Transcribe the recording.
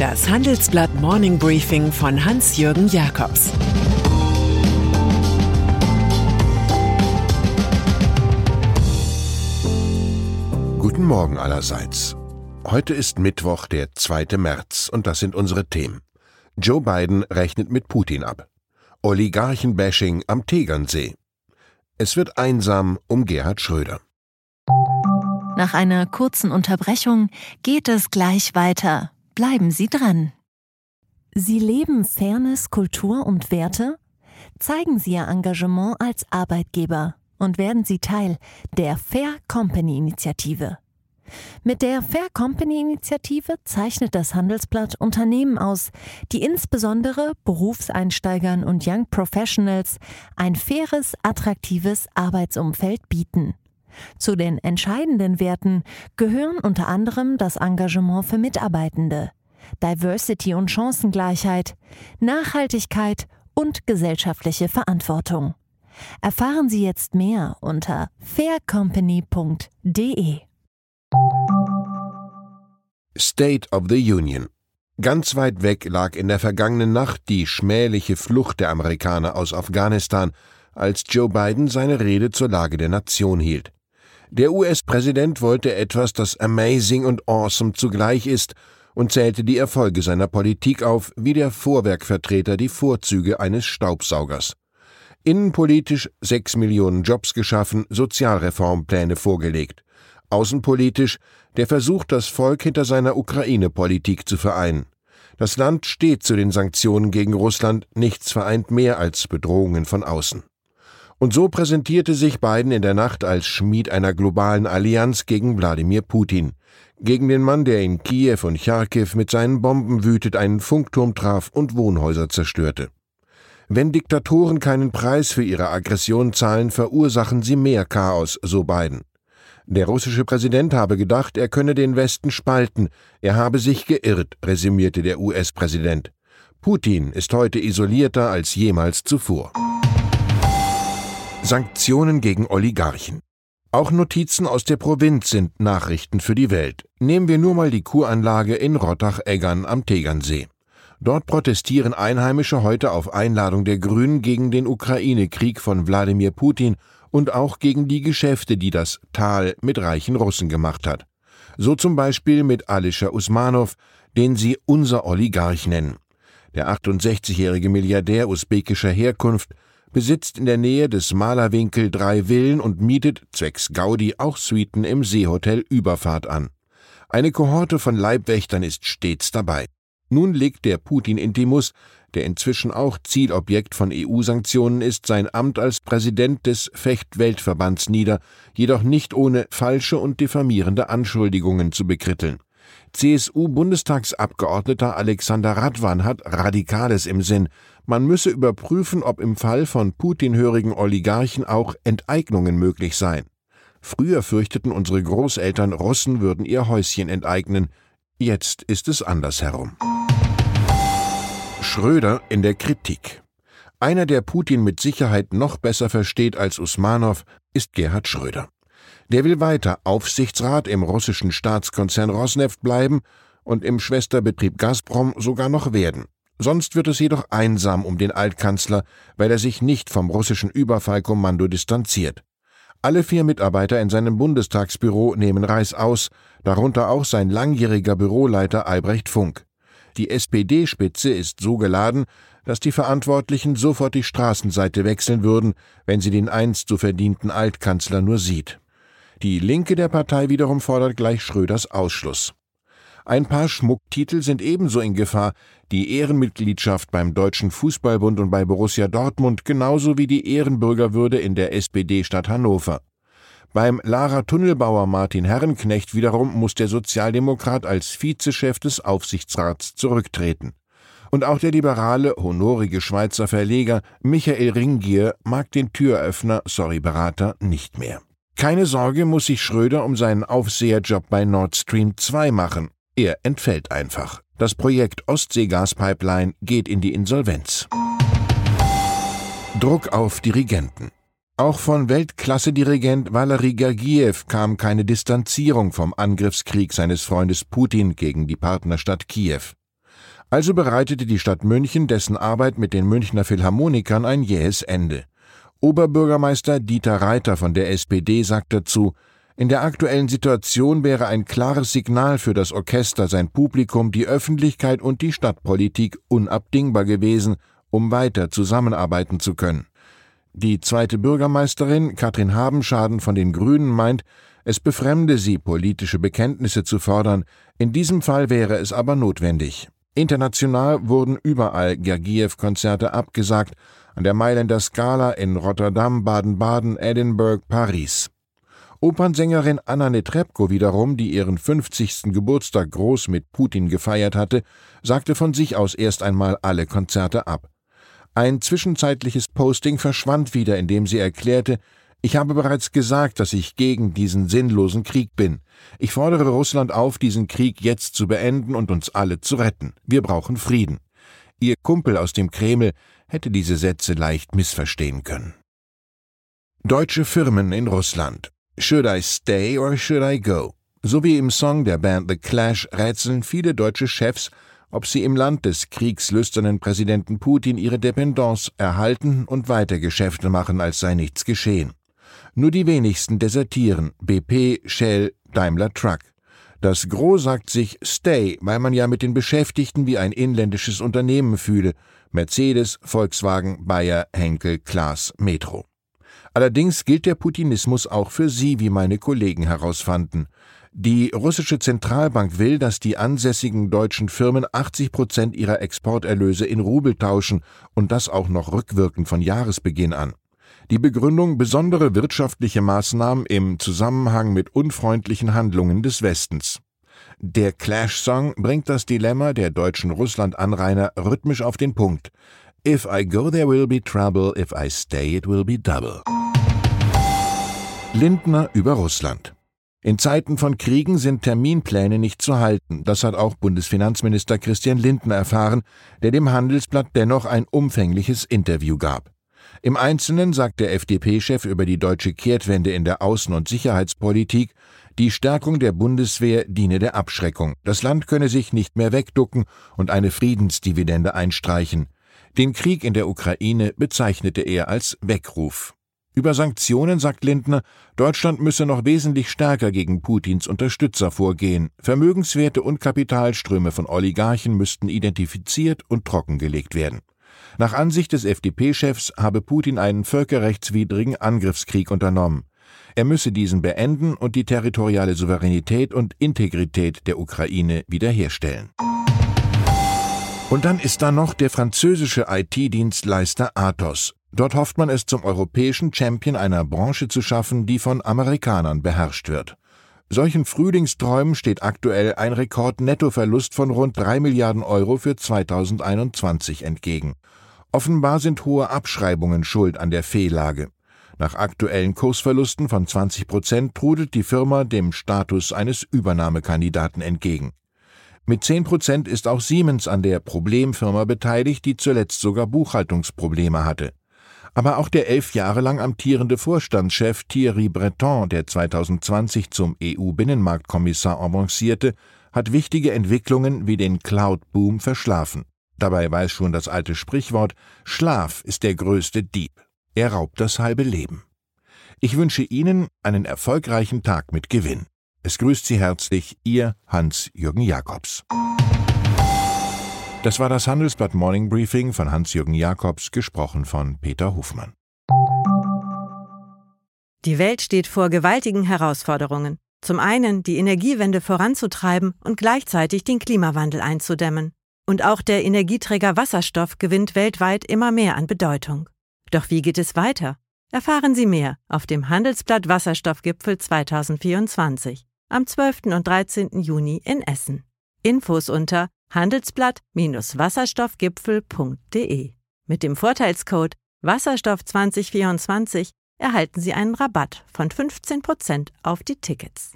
Das Handelsblatt Morning Briefing von Hans-Jürgen Jakobs Guten Morgen allerseits. Heute ist Mittwoch, der 2. März, und das sind unsere Themen. Joe Biden rechnet mit Putin ab. Oligarchenbashing am Tegernsee. Es wird einsam um Gerhard Schröder. Nach einer kurzen Unterbrechung geht es gleich weiter. Bleiben Sie dran. Sie leben Fairness, Kultur und Werte? Zeigen Sie Ihr Engagement als Arbeitgeber und werden Sie Teil der Fair Company Initiative. Mit der Fair Company Initiative zeichnet das Handelsblatt Unternehmen aus, die insbesondere Berufseinsteigern und Young Professionals ein faires, attraktives Arbeitsumfeld bieten. Zu den entscheidenden Werten gehören unter anderem das Engagement für Mitarbeitende, Diversity und Chancengleichheit, Nachhaltigkeit und gesellschaftliche Verantwortung. Erfahren Sie jetzt mehr unter faircompany.de. State of the Union. Ganz weit weg lag in der vergangenen Nacht die schmähliche Flucht der Amerikaner aus Afghanistan, als Joe Biden seine Rede zur Lage der Nation hielt. Der US-Präsident wollte etwas, das amazing und awesome zugleich ist, und zählte die Erfolge seiner Politik auf, wie der Vorwerkvertreter die Vorzüge eines Staubsaugers. Innenpolitisch sechs Millionen Jobs geschaffen, Sozialreformpläne vorgelegt. Außenpolitisch der Versuch, das Volk hinter seiner Ukraine-Politik zu vereinen. Das Land steht zu den Sanktionen gegen Russland, nichts vereint mehr als Bedrohungen von außen. Und so präsentierte sich Biden in der Nacht als Schmied einer globalen Allianz gegen Wladimir Putin, gegen den Mann, der in Kiew und Charkiw mit seinen Bomben wütet, einen Funkturm traf und Wohnhäuser zerstörte. Wenn Diktatoren keinen Preis für ihre Aggression zahlen, verursachen sie mehr Chaos, so Biden. Der russische Präsident habe gedacht, er könne den Westen spalten, er habe sich geirrt, resümierte der US-Präsident. Putin ist heute isolierter als jemals zuvor. Sanktionen gegen Oligarchen. Auch Notizen aus der Provinz sind Nachrichten für die Welt. Nehmen wir nur mal die Kuranlage in Rottach-Eggern am Tegernsee. Dort protestieren Einheimische heute auf Einladung der Grünen gegen den Ukraine-Krieg von Wladimir Putin und auch gegen die Geschäfte, die das Tal mit reichen Russen gemacht hat. So zum Beispiel mit Alischer Usmanov, den sie unser Oligarch nennen. Der 68-jährige Milliardär usbekischer Herkunft besitzt in der Nähe des Malerwinkel drei Villen und mietet zwecks Gaudi auch Suiten im Seehotel Überfahrt an. Eine Kohorte von Leibwächtern ist stets dabei. Nun legt der Putin-Intimus, der inzwischen auch Zielobjekt von EU-Sanktionen ist, sein Amt als Präsident des Fechtweltverbands nieder, jedoch nicht ohne falsche und diffamierende Anschuldigungen zu bekritteln. CSU-Bundestagsabgeordneter Alexander Radwan hat Radikales im Sinn. Man müsse überprüfen, ob im Fall von Putin-hörigen Oligarchen auch Enteignungen möglich seien. Früher fürchteten unsere Großeltern, Russen würden ihr Häuschen enteignen. Jetzt ist es andersherum. Schröder in der Kritik. Einer, der Putin mit Sicherheit noch besser versteht als Usmanov, ist Gerhard Schröder. Der will weiter Aufsichtsrat im russischen Staatskonzern Rosneft bleiben und im Schwesterbetrieb Gazprom sogar noch werden. Sonst wird es jedoch einsam um den Altkanzler, weil er sich nicht vom russischen Überfallkommando distanziert. Alle vier Mitarbeiter in seinem Bundestagsbüro nehmen Reis aus, darunter auch sein langjähriger Büroleiter Albrecht Funk. Die SPD-Spitze ist so geladen, dass die Verantwortlichen sofort die Straßenseite wechseln würden, wenn sie den einst so verdienten Altkanzler nur sieht. Die Linke der Partei wiederum fordert gleich Schröders Ausschluss. Ein paar Schmucktitel sind ebenso in Gefahr, die Ehrenmitgliedschaft beim Deutschen Fußballbund und bei Borussia Dortmund genauso wie die Ehrenbürgerwürde in der SPD-Stadt Hannover. Beim Lara Tunnelbauer Martin Herrenknecht wiederum muss der Sozialdemokrat als Vizechef des Aufsichtsrats zurücktreten. Und auch der liberale, honorige Schweizer Verleger Michael Ringier mag den Türöffner, sorry Berater, nicht mehr. Keine Sorge muss sich Schröder um seinen Aufseherjob bei Nord Stream 2 machen. Er entfällt einfach. Das Projekt Ostseegaspipeline geht in die Insolvenz. Druck auf Dirigenten. Auch von Weltklasse-Dirigent Valery Gergiev kam keine Distanzierung vom Angriffskrieg seines Freundes Putin gegen die Partnerstadt Kiew. Also bereitete die Stadt München dessen Arbeit mit den Münchner Philharmonikern ein jähes Ende. Oberbürgermeister Dieter Reiter von der SPD sagt dazu, in der aktuellen Situation wäre ein klares Signal für das Orchester, sein Publikum, die Öffentlichkeit und die Stadtpolitik unabdingbar gewesen, um weiter zusammenarbeiten zu können. Die zweite Bürgermeisterin, Katrin Habenschaden von den Grünen, meint, es befremde sie, politische Bekenntnisse zu fordern, in diesem Fall wäre es aber notwendig. International wurden überall Gergiev-Konzerte abgesagt, an der Mailänder Scala in Rotterdam, Baden-Baden, Edinburgh, Paris. Opernsängerin Anna Netrebko wiederum, die ihren 50. Geburtstag groß mit Putin gefeiert hatte, sagte von sich aus erst einmal alle Konzerte ab. Ein zwischenzeitliches Posting verschwand wieder, indem sie erklärte, ich habe bereits gesagt, dass ich gegen diesen sinnlosen Krieg bin. Ich fordere Russland auf, diesen Krieg jetzt zu beenden und uns alle zu retten. Wir brauchen Frieden. Ihr Kumpel aus dem Kreml hätte diese Sätze leicht missverstehen können. Deutsche Firmen in Russland. Should I stay or should I go? So wie im Song der Band The Clash rätseln viele deutsche Chefs, ob sie im Land des kriegslüsternen Präsidenten Putin ihre Dependance erhalten und weiter Geschäfte machen, als sei nichts geschehen. Nur die wenigsten desertieren, BP, Shell, Daimler Truck. Das Gros sagt sich Stay, weil man ja mit den Beschäftigten wie ein inländisches Unternehmen fühle. Mercedes, Volkswagen, Bayer, Henkel, Klaas, Metro. Allerdings gilt der Putinismus auch für Sie, wie meine Kollegen herausfanden. Die russische Zentralbank will, dass die ansässigen deutschen Firmen 80 Prozent ihrer Exporterlöse in Rubel tauschen und das auch noch rückwirkend von Jahresbeginn an. Die Begründung besondere wirtschaftliche Maßnahmen im Zusammenhang mit unfreundlichen Handlungen des Westens. Der Clash-Song bringt das Dilemma der deutschen Russland-Anrainer rhythmisch auf den Punkt. If I go there will be trouble, if I stay it will be double. Lindner über Russland. In Zeiten von Kriegen sind Terminpläne nicht zu halten. Das hat auch Bundesfinanzminister Christian Lindner erfahren, der dem Handelsblatt dennoch ein umfängliches Interview gab. Im Einzelnen sagt der FDP-Chef über die deutsche Kehrtwende in der Außen- und Sicherheitspolitik, die Stärkung der Bundeswehr diene der Abschreckung. Das Land könne sich nicht mehr wegducken und eine Friedensdividende einstreichen. Den Krieg in der Ukraine bezeichnete er als Weckruf. Über Sanktionen sagt Lindner, Deutschland müsse noch wesentlich stärker gegen Putins Unterstützer vorgehen. Vermögenswerte und Kapitalströme von Oligarchen müssten identifiziert und trockengelegt werden. Nach Ansicht des FDP-Chefs habe Putin einen völkerrechtswidrigen Angriffskrieg unternommen. Er müsse diesen beenden und die territoriale Souveränität und Integrität der Ukraine wiederherstellen. Und dann ist da noch der französische IT-Dienstleister Athos. Dort hofft man es zum europäischen Champion einer Branche zu schaffen, die von Amerikanern beherrscht wird. Solchen Frühlingsträumen steht aktuell ein Rekordnettoverlust von rund 3 Milliarden Euro für 2021 entgegen. Offenbar sind hohe Abschreibungen schuld an der Fehllage. Nach aktuellen Kursverlusten von 20 Prozent trudelt die Firma dem Status eines Übernahmekandidaten entgegen. Mit 10 Prozent ist auch Siemens an der Problemfirma beteiligt, die zuletzt sogar Buchhaltungsprobleme hatte. Aber auch der elf Jahre lang amtierende Vorstandschef Thierry Breton, der 2020 zum EU-Binnenmarktkommissar avancierte, hat wichtige Entwicklungen wie den Cloud-Boom verschlafen. Dabei weiß schon das alte Sprichwort, Schlaf ist der größte Dieb. Er raubt das halbe Leben. Ich wünsche Ihnen einen erfolgreichen Tag mit Gewinn. Es grüßt Sie herzlich Ihr Hans-Jürgen Jakobs. Das war das Handelsblatt Morning Briefing von Hans-Jürgen Jakobs, gesprochen von Peter Hofmann. Die Welt steht vor gewaltigen Herausforderungen. Zum einen die Energiewende voranzutreiben und gleichzeitig den Klimawandel einzudämmen. Und auch der Energieträger Wasserstoff gewinnt weltweit immer mehr an Bedeutung. Doch wie geht es weiter? Erfahren Sie mehr auf dem Handelsblatt Wasserstoffgipfel 2024 am 12. und 13. Juni in Essen. Infos unter handelsblatt-wasserstoffgipfel.de. Mit dem Vorteilscode Wasserstoff 2024 erhalten Sie einen Rabatt von 15% auf die Tickets.